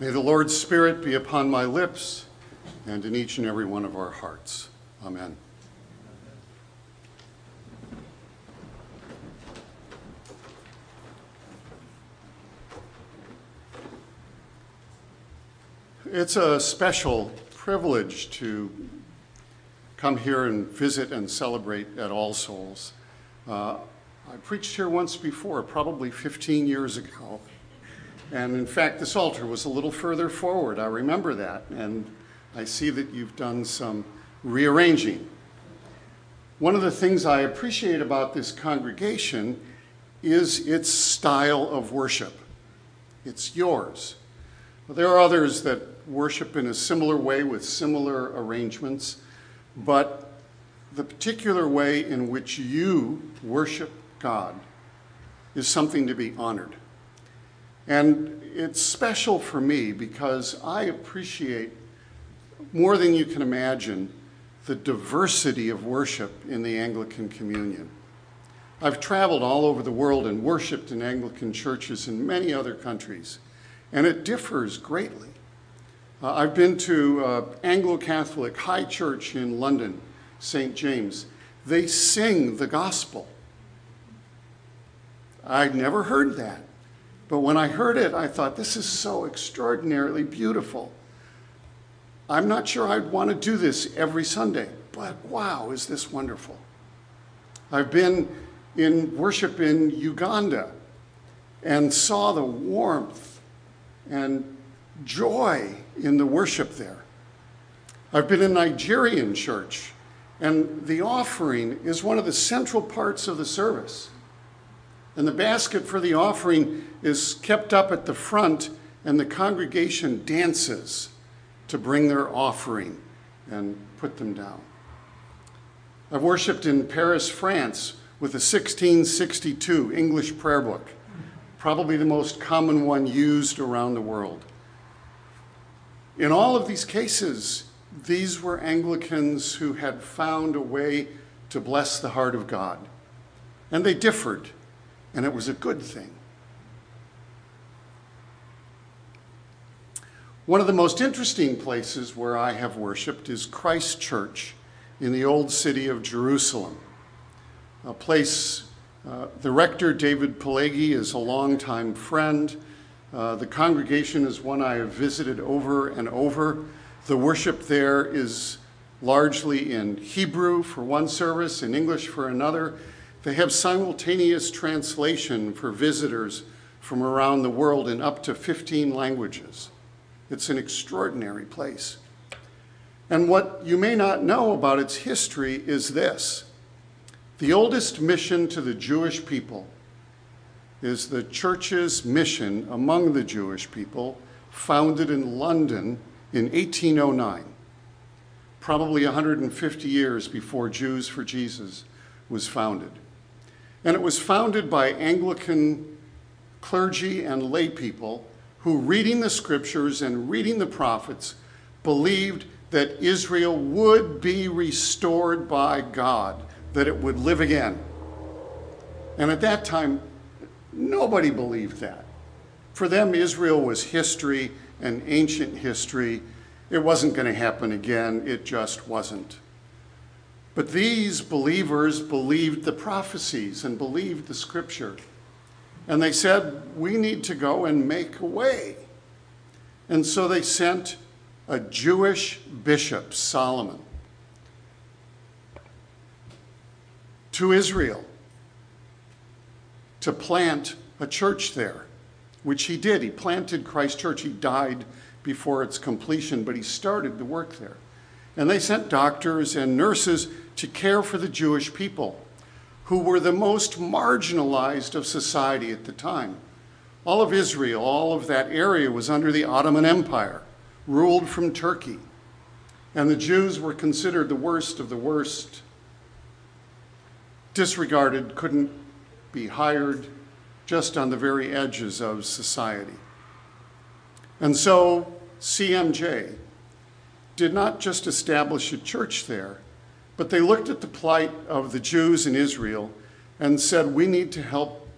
May the Lord's Spirit be upon my lips and in each and every one of our hearts. Amen. It's a special privilege to come here and visit and celebrate at All Souls. Uh, I preached here once before, probably 15 years ago. And in fact, this altar was a little further forward. I remember that. And I see that you've done some rearranging. One of the things I appreciate about this congregation is its style of worship. It's yours. There are others that worship in a similar way with similar arrangements, but the particular way in which you worship God is something to be honored. And it's special for me because I appreciate more than you can imagine the diversity of worship in the Anglican Communion. I've traveled all over the world and worshiped in Anglican churches in many other countries, and it differs greatly. Uh, I've been to uh, Anglo Catholic High Church in London, St. James. They sing the gospel. I'd never heard that. But when I heard it, I thought, this is so extraordinarily beautiful. I'm not sure I'd want to do this every Sunday, but wow, is this wonderful. I've been in worship in Uganda and saw the warmth and joy in the worship there. I've been in Nigerian church, and the offering is one of the central parts of the service. And the basket for the offering is kept up at the front, and the congregation dances to bring their offering and put them down. I've worshiped in Paris, France, with a 1662 English prayer book, probably the most common one used around the world. In all of these cases, these were Anglicans who had found a way to bless the heart of God. And they differed, and it was a good thing. One of the most interesting places where I have worshiped is Christ Church in the old city of Jerusalem, a place uh, the rector, David Pileggi, is a longtime friend. Uh, the congregation is one I have visited over and over. The worship there is largely in Hebrew for one service, in English for another. They have simultaneous translation for visitors from around the world in up to 15 languages. It's an extraordinary place. And what you may not know about its history is this the oldest mission to the Jewish people is the church's mission among the Jewish people, founded in London in 1809, probably 150 years before Jews for Jesus was founded. And it was founded by Anglican clergy and lay people who, reading the scriptures and reading the prophets, believed that Israel would be restored by God, that it would live again. And at that time, nobody believed that. For them, Israel was history and ancient history. It wasn't going to happen again, it just wasn't. But these believers believed the prophecies and believed the scripture. And they said, We need to go and make a way. And so they sent a Jewish bishop, Solomon, to Israel to plant a church there, which he did. He planted Christ Church. He died before its completion, but he started the work there. And they sent doctors and nurses to care for the Jewish people who were the most marginalized of society at the time. All of Israel, all of that area was under the Ottoman Empire, ruled from Turkey. And the Jews were considered the worst of the worst, disregarded, couldn't be hired, just on the very edges of society. And so CMJ did not just establish a church there, but they looked at the plight of the Jews in Israel and said, we need to help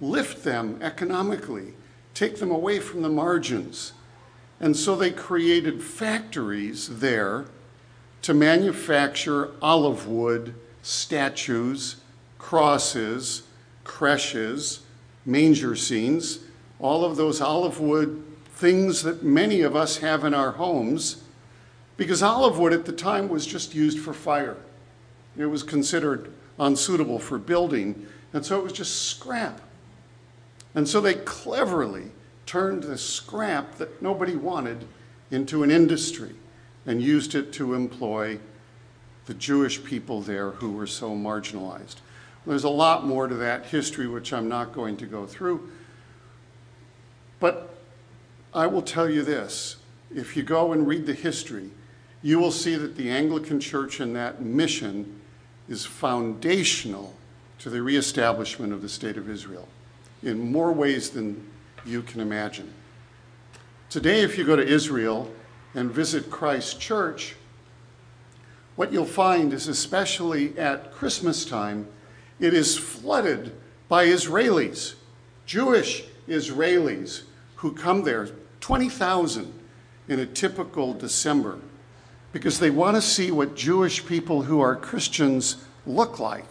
lift them economically, take them away from the margins. And so they created factories there to manufacture olive wood statues, crosses, creches, manger scenes, all of those olive wood things that many of us have in our homes, because olive wood at the time was just used for fire. It was considered unsuitable for building, and so it was just scrap. And so they cleverly turned the scrap that nobody wanted into an industry and used it to employ the Jewish people there who were so marginalized. There's a lot more to that history, which I'm not going to go through. But I will tell you this if you go and read the history, you will see that the Anglican Church and that mission is foundational to the reestablishment of the State of Israel in more ways than you can imagine. Today, if you go to Israel and visit Christ Church, what you'll find is, especially at Christmas time, it is flooded by Israelis, Jewish Israelis, who come there, 20,000 in a typical December, because they want to see what Jewish people who are Christians look like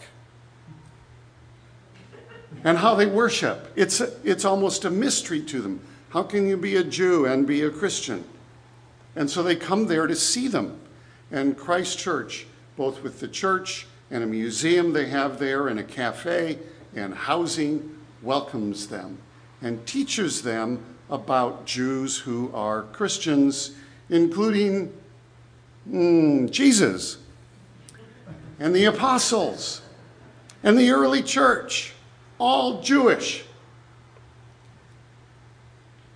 and how they worship. It's, a, it's almost a mystery to them. How can you be a Jew and be a Christian? And so they come there to see them. And Christ Church, both with the church and a museum they have there, and a cafe and housing, welcomes them and teaches them about Jews who are Christians, including mm, Jesus and the apostles and the early church all Jewish.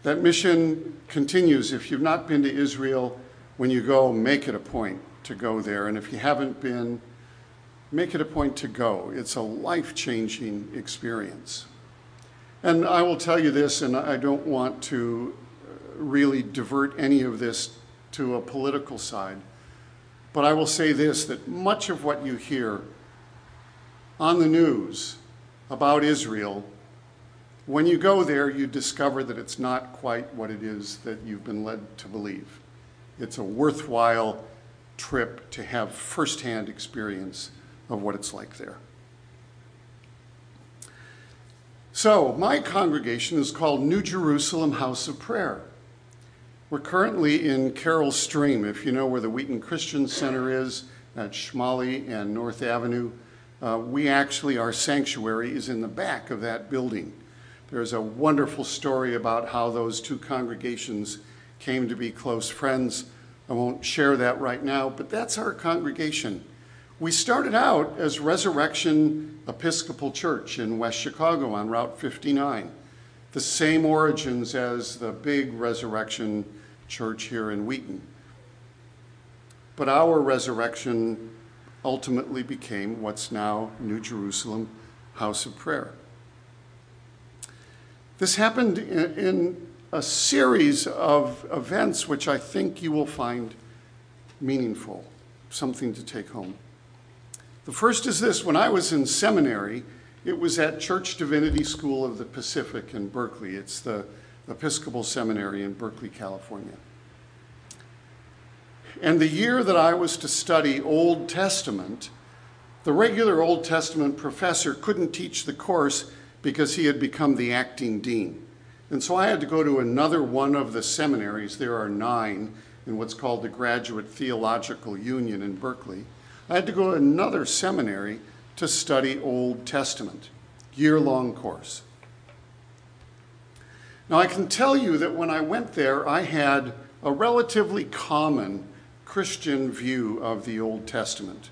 That mission continues. If you've not been to Israel, when you go, make it a point to go there. And if you haven't been, make it a point to go. It's a life changing experience. And I will tell you this, and I don't want to really divert any of this to a political side, but I will say this that much of what you hear on the news about Israel, when you go there, you discover that it's not quite what it is that you've been led to believe. It's a worthwhile trip to have firsthand experience of what it's like there. So, my congregation is called New Jerusalem House of Prayer. We're currently in Carol Stream, if you know where the Wheaton Christian Center is at Schmale and North Avenue. Uh, we actually, our sanctuary is in the back of that building. There's a wonderful story about how those two congregations came to be close friends. I won't share that right now, but that's our congregation. We started out as Resurrection Episcopal Church in West Chicago on Route 59, the same origins as the big Resurrection Church here in Wheaton. But our resurrection ultimately became what's now New Jerusalem House of Prayer. This happened in, a series of events which I think you will find meaningful, something to take home. The first is this when I was in seminary, it was at Church Divinity School of the Pacific in Berkeley. It's the Episcopal Seminary in Berkeley, California. And the year that I was to study Old Testament, the regular Old Testament professor couldn't teach the course because he had become the acting dean. And so I had to go to another one of the seminaries. There are nine in what's called the Graduate Theological Union in Berkeley. I had to go to another seminary to study Old Testament, year long course. Now, I can tell you that when I went there, I had a relatively common Christian view of the Old Testament.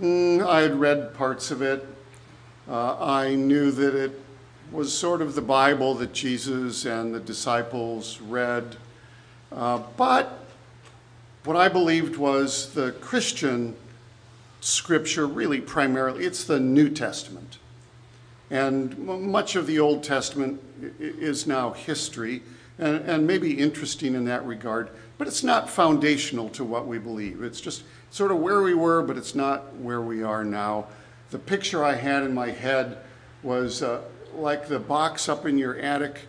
Mm, I had read parts of it. Uh, I knew that it was sort of the Bible that Jesus and the disciples read. Uh, but what I believed was the Christian scripture, really primarily, it's the New Testament. And much of the Old Testament is now history and, and maybe interesting in that regard but it's not foundational to what we believe. It's just sort of where we were, but it's not where we are now. The picture I had in my head was uh, like the box up in your attic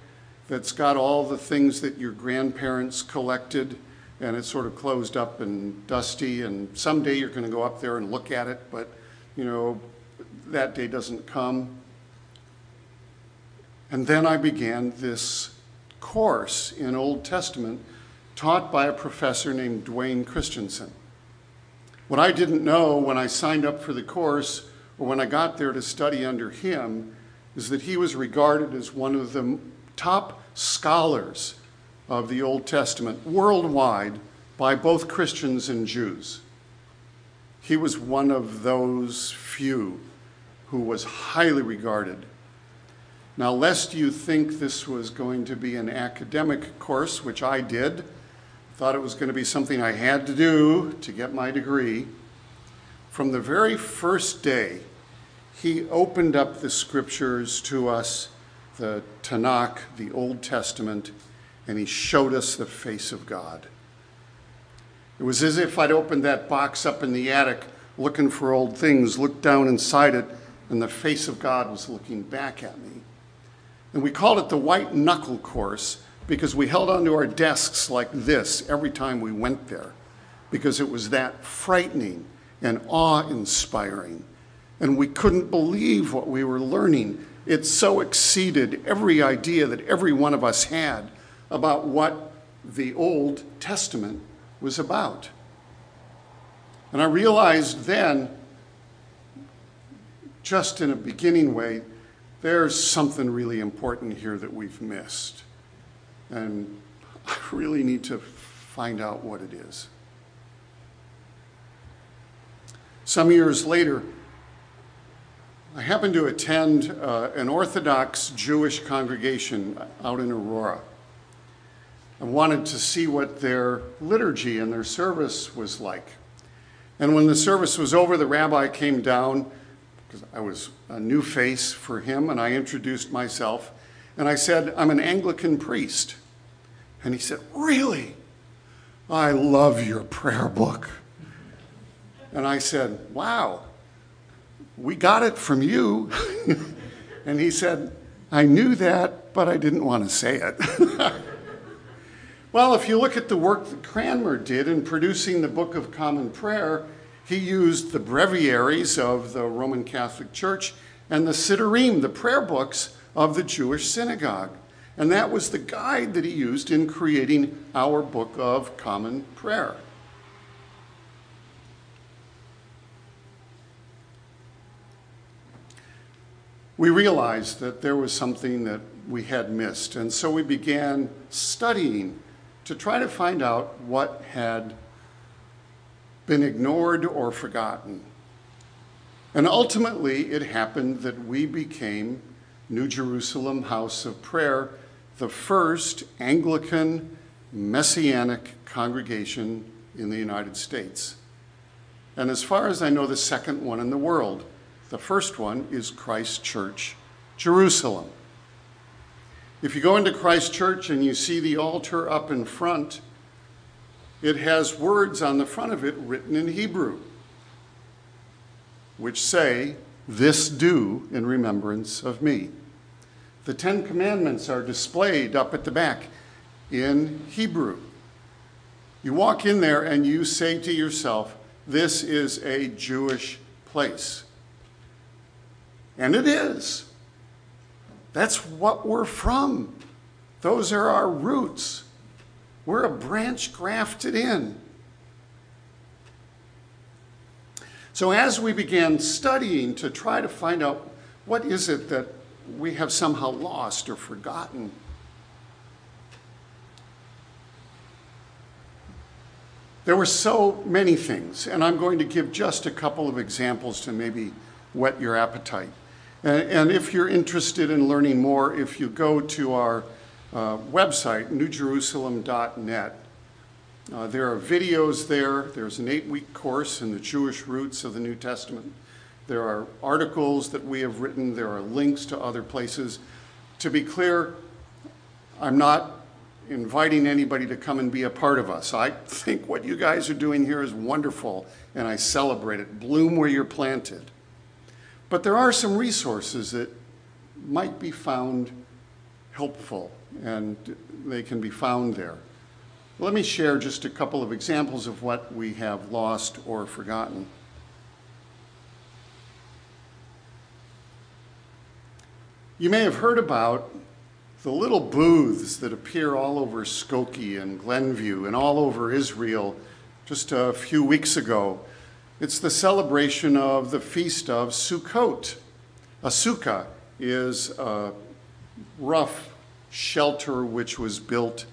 that's got all the things that your grandparents collected, and it's sort of closed up and dusty. And someday you're going to go up there and look at it, but you know, that day doesn't come. And then I began this course in Old Testament taught by a professor named Duane Christensen. What I didn't know when I signed up for the course or when I got there to study under him is that he was regarded as one of the top scholars of the Old Testament worldwide by both Christians and Jews. He was one of those few who was highly regarded. Now, lest you think this was going to be an academic course, which I did, thought it was going to be something I had to do to get my degree, from the very first day, he opened up the scriptures to us, the Tanakh, the Old Testament, and he showed us the face of God. It was as if I'd opened that box up in the attic looking for old things, looked down inside it, and the face of God was looking back at me. And we called it the white knuckle course because we held onto our desks like this every time we went there because it was that frightening and awe inspiring. And we couldn't believe what we were learning. It so exceeded every idea that every one of us had about what the Old Testament was about. And I realized then, just in a beginning way, there's something really important here that we've missed. And I really need to find out what it is. Some years later, I happened to attend uh, an Orthodox Jewish congregation out in Aurora. I wanted to see what their liturgy and their service was like. And when the service was over, the rabbi came down, because I was a new face for him, and I introduced myself. And I said, I'm an Anglican priest. And he said, Really? I love your prayer book. And I said, Wow, we got it from you. and he said, I knew that, but I didn't want to say it. well, if you look at the work that Cranmer did in producing the Book of Common Prayer, he used the breviaries of the Roman Catholic Church and the Siddurim, the prayer books of the Jewish synagogue. And that was the guide that he used in creating our Book of Common Prayer. We realized that there was something that we had missed, and so we began studying to try to find out what had been ignored or forgotten. And ultimately, it happened that we became New Jerusalem House of Prayer the first Anglican Messianic congregation in the United States. And as far as I know, the second one in the world. The first one is Christ Church, Jerusalem. If you go into Christ Church and you see the altar up in front, it has words on the front of it written in Hebrew, which say, This do in remembrance of me. The Ten Commandments are displayed up at the back in Hebrew. You walk in there and you say to yourself, This is a Jewish place. And it is. That's what we're from. Those are our roots. We're a branch grafted in. So, as we began studying to try to find out what is it that we have somehow lost or forgotten. There were so many things, and I'm going to give just a couple of examples to maybe whet your appetite. And, and if you're interested in learning more, if you go to our uh, website, newjerusalem.net, uh, there are videos there. There's an eight week course in the Jewish roots of the New Testament. There are articles that we have written, there are links to other places. To be clear, I'm not inviting anybody to come and be a part of us. I think what you guys are doing here is wonderful, and I celebrate it. Bloom where you're planted. But there are some resources that might be found helpful and they can be found there. Let me share just a couple of examples of what we have lost or forgotten. You may have heard about the little booths that appear all over Skokie and Glenview and all over Israel just a few weeks ago. It's the celebration of the feast of Sukkot. A sukkah is a rough shelter which was built.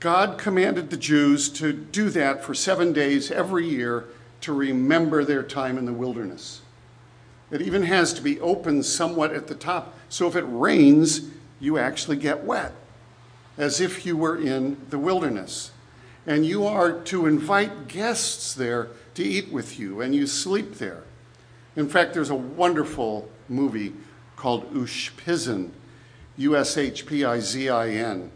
God commanded the Jews to do that for seven days every year to remember their time in the wilderness. It even has to be open somewhat at the top, so if it rains, you actually get wet, as if you were in the wilderness. And you are to invite guests there to eat with you, and you sleep there. In fact, there's a wonderful movie called Ushpizin, U S H P I Z I N,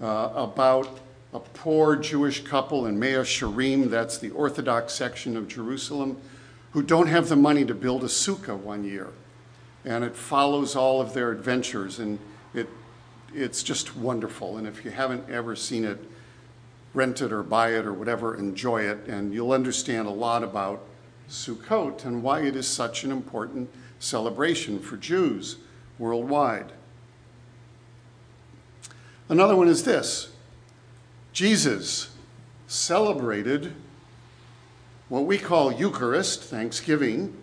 uh, about a poor Jewish couple in Mea Shearim, that's the Orthodox section of Jerusalem, who don't have the money to build a sukkah one year. And it follows all of their adventures, and it, it's just wonderful. And if you haven't ever seen it, rent it or buy it or whatever, enjoy it, and you'll understand a lot about Sukkot and why it is such an important celebration for Jews worldwide. Another one is this Jesus celebrated what we call Eucharist, Thanksgiving,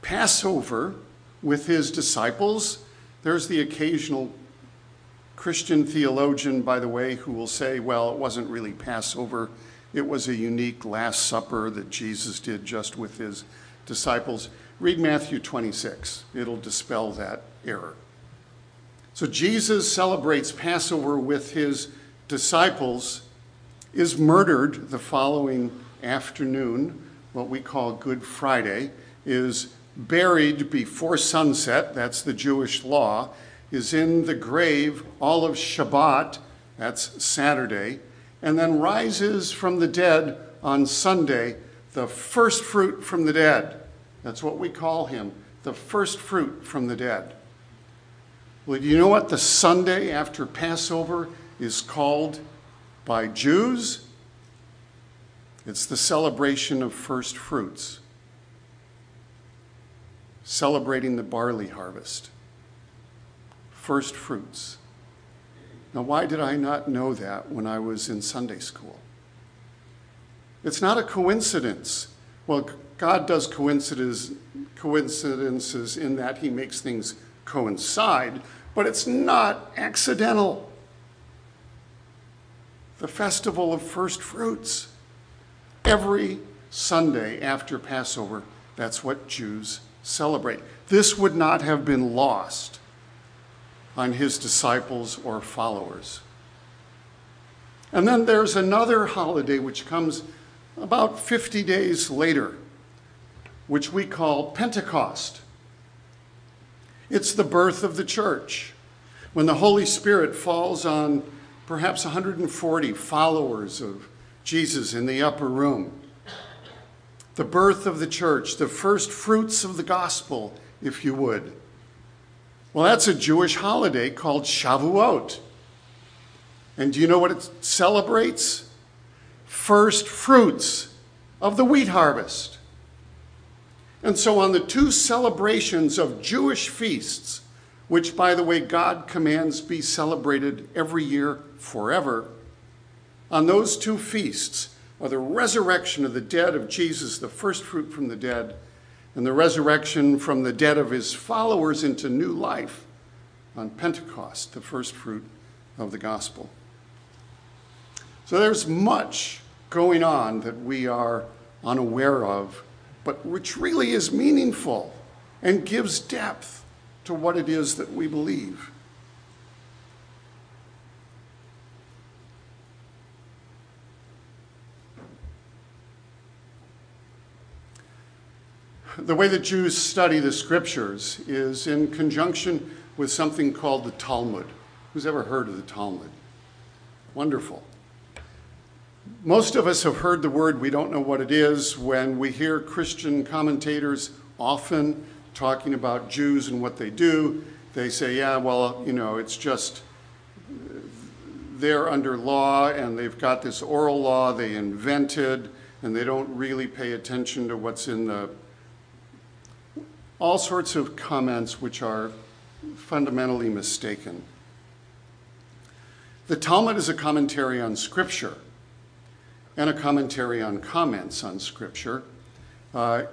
Passover with his disciples. There's the occasional Christian theologian, by the way, who will say, well, it wasn't really Passover. It was a unique Last Supper that Jesus did just with his disciples. Read Matthew 26, it'll dispel that error. So Jesus celebrates Passover with his disciples, is murdered the following afternoon, what we call Good Friday, is buried before sunset, that's the Jewish law, is in the grave all of Shabbat, that's Saturday, and then rises from the dead on Sunday, the first fruit from the dead. That's what we call him, the first fruit from the dead. Well, do you know what the Sunday after Passover is called by Jews? It's the celebration of first fruits, celebrating the barley harvest. First fruits. Now, why did I not know that when I was in Sunday school? It's not a coincidence. Well, God does coincidences, coincidences in that He makes things coincide, but it's not accidental. The festival of first fruits. Every Sunday after Passover, that's what Jews celebrate. This would not have been lost on his disciples or followers. And then there's another holiday which comes about 50 days later, which we call Pentecost. It's the birth of the church. When the Holy Spirit falls on perhaps 140 followers of Jesus in the upper room. The birth of the church, the first fruits of the gospel, if you would. Well, that's a Jewish holiday called Shavuot. And do you know what it celebrates? First fruits of the wheat harvest. And so, on the two celebrations of Jewish feasts, which, by the way, God commands be celebrated every year forever, on those two feasts are the resurrection of the dead of Jesus, the first fruit from the dead, and the resurrection from the dead of his followers into new life on Pentecost, the first fruit of the gospel. So there's much going on that we are unaware of but which really is meaningful and gives depth to what it is that we believe. The way that Jews study the scriptures is in conjunction with something called the Talmud. Who's ever heard of the Talmud? Wonderful. Most of us have heard the word, we don't know what it is, when we hear Christian commentators often talking about Jews and what they do. They say, yeah, well, you know, it's just they're under law and they've got this oral law they invented and they don't really pay attention to what's in the all sorts of comments which are fundamentally mistaken. The Talmud is a commentary on Scripture and a commentary on comments on Scripture. Uh,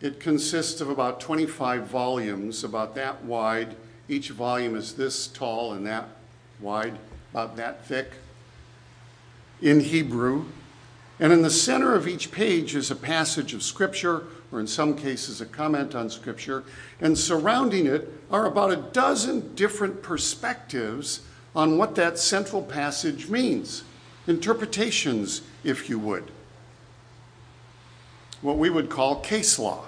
it consists of about 25 volumes, about that wide. Each volume is this tall and that wide, about that thick, in Hebrew. And in the center of each page is a passage of Scripture, or in some cases, a comment on Scripture. And surrounding it are about a dozen different perspectives on what that central passage means, interpretations, if you would. What we would call case law.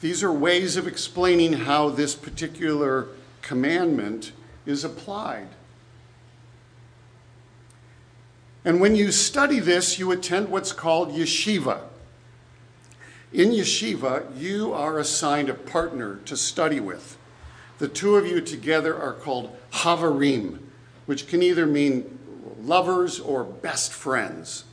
These are ways of explaining how this particular commandment is applied. And when you study this, you attend what's called yeshiva. In yeshiva, you are assigned a partner to study with. The two of you together are called havarim, which can either mean lovers or best friends.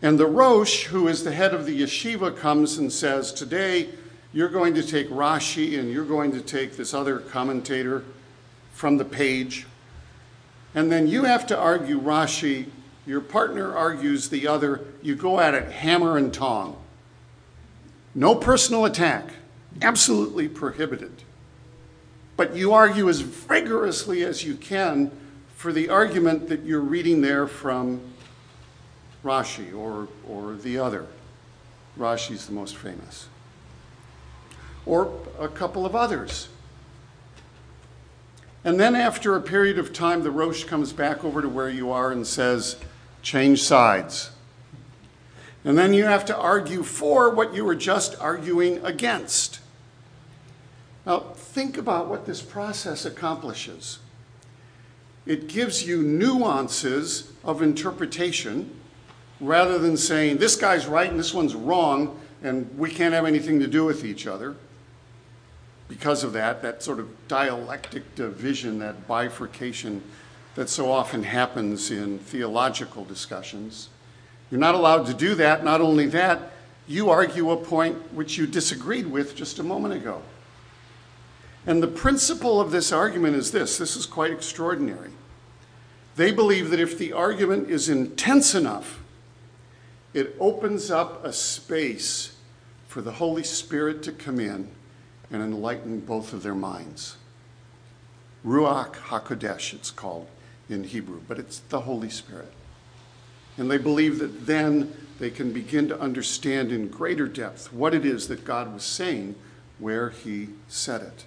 And the Rosh, who is the head of the yeshiva, comes and says, Today you're going to take Rashi and you're going to take this other commentator from the page. And then you have to argue Rashi, your partner argues the other. You go at it hammer and tong. No personal attack, absolutely prohibited. But you argue as vigorously as you can for the argument that you're reading there from Rashi or, or the other. Rashi's the most famous. Or a couple of others. And then, after a period of time, the Rosh comes back over to where you are and says, change sides. And then you have to argue for what you were just arguing against. Now, think about what this process accomplishes. It gives you nuances of interpretation rather than saying, this guy's right and this one's wrong, and we can't have anything to do with each other. Because of that, that sort of dialectic division, that bifurcation that so often happens in theological discussions. You're not allowed to do that. Not only that, you argue a point which you disagreed with just a moment ago. And the principle of this argument is this this is quite extraordinary. They believe that if the argument is intense enough, it opens up a space for the Holy Spirit to come in and enlighten both of their minds. Ruach HaKodesh, it's called in Hebrew, but it's the Holy Spirit. And they believe that then they can begin to understand in greater depth what it is that God was saying where He said it.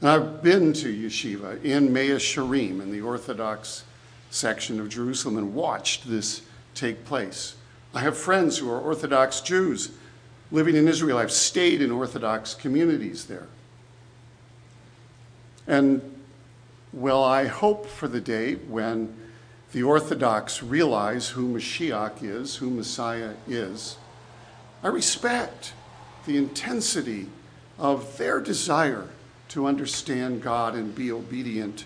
And I've been to yeshiva in Mea Shearim, in the Orthodox section of Jerusalem, and watched this take place. I have friends who are Orthodox Jews living in Israel. I've stayed in Orthodox communities there. And well, I hope for the day when the Orthodox realize who Mashiach is, who Messiah is. I respect the intensity of their desire to understand God and be obedient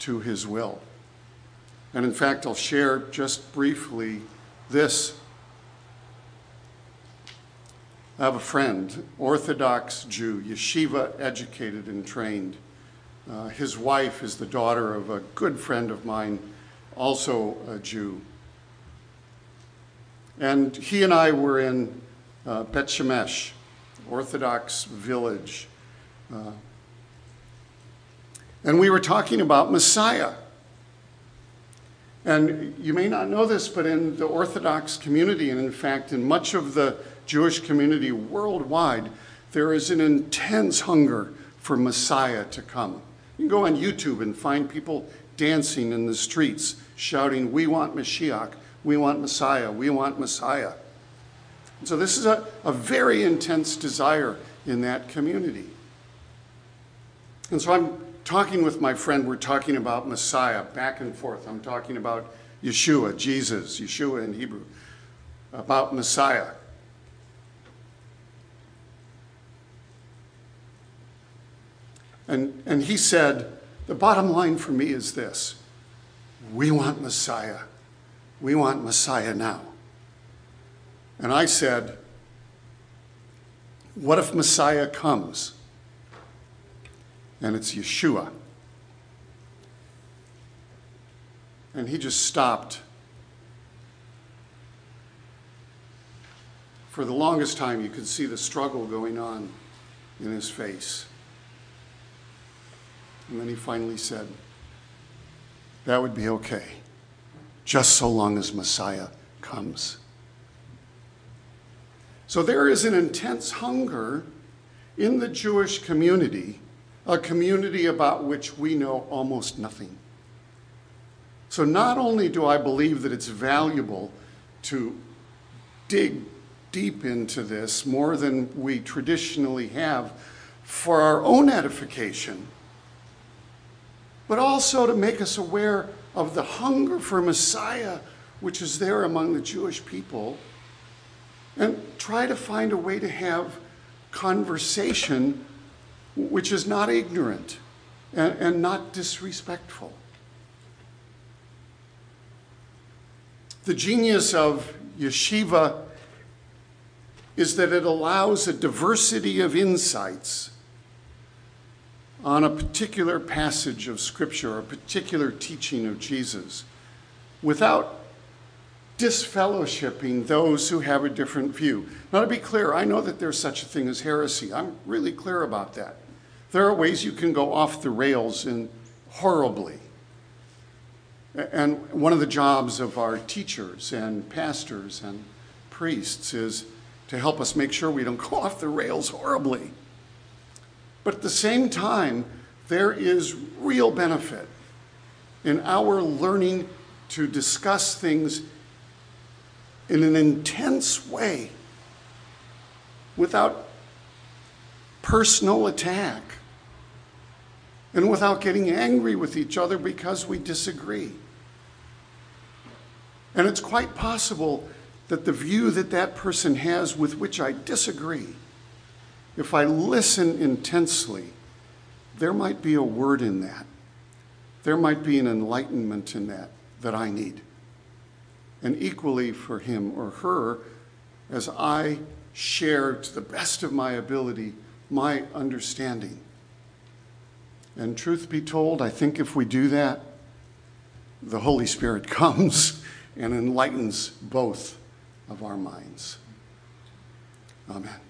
to his will. And in fact, I'll share just briefly this. I have a friend, Orthodox Jew, yeshiva educated and trained. Uh, his wife is the daughter of a good friend of mine, also a Jew. And he and I were in uh, Bet Shemesh, Orthodox village. Uh, and we were talking about Messiah. And you may not know this, but in the Orthodox community, and in fact, in much of the Jewish community worldwide, there is an intense hunger for Messiah to come. You can go on YouTube and find people dancing in the streets, shouting, We want Mashiach, we want Messiah, we want Messiah. And so, this is a, a very intense desire in that community. And so, I'm talking with my friend, we're talking about Messiah back and forth. I'm talking about Yeshua, Jesus, Yeshua in Hebrew, about Messiah. And, and he said The bottom line for me is this we want Messiah. We want Messiah now. And I said, What if Messiah comes? And it's Yeshua. And he just stopped. For the longest time, you could see the struggle going on in his face. And then he finally said, That would be okay, just so long as Messiah comes. So there is an intense hunger in the Jewish community, a community about which we know almost nothing. So not only do I believe that it's valuable to dig deep into this more than we traditionally have for our own edification, but also to make us aware of the hunger for Messiah which is there among the Jewish people, and try to find a way to have conversation which is not ignorant and, and not disrespectful. The genius of yeshiva is that it allows a diversity of insights on a particular passage of Scripture, a particular teaching of Jesus, without disfellowshipping those who have a different view. Now, to be clear, I know that there's such a thing as heresy. I'm really clear about that. There are ways you can go off the rails and horribly. And one of the jobs of our teachers and pastors and priests is to help us make sure we don't go off the rails horribly. But at the same time, there is real benefit in our learning to discuss things in an intense way without personal attack and without getting angry with each other because we disagree. And it's quite possible that the view that that person has with which I disagree, if I listen intensely, there might be a word in that. There might be an enlightenment in that that I need. And equally for him or her, as I share to the best of my ability my understanding. And truth be told, I think if we do that, the Holy Spirit comes and enlightens both of our minds. Amen.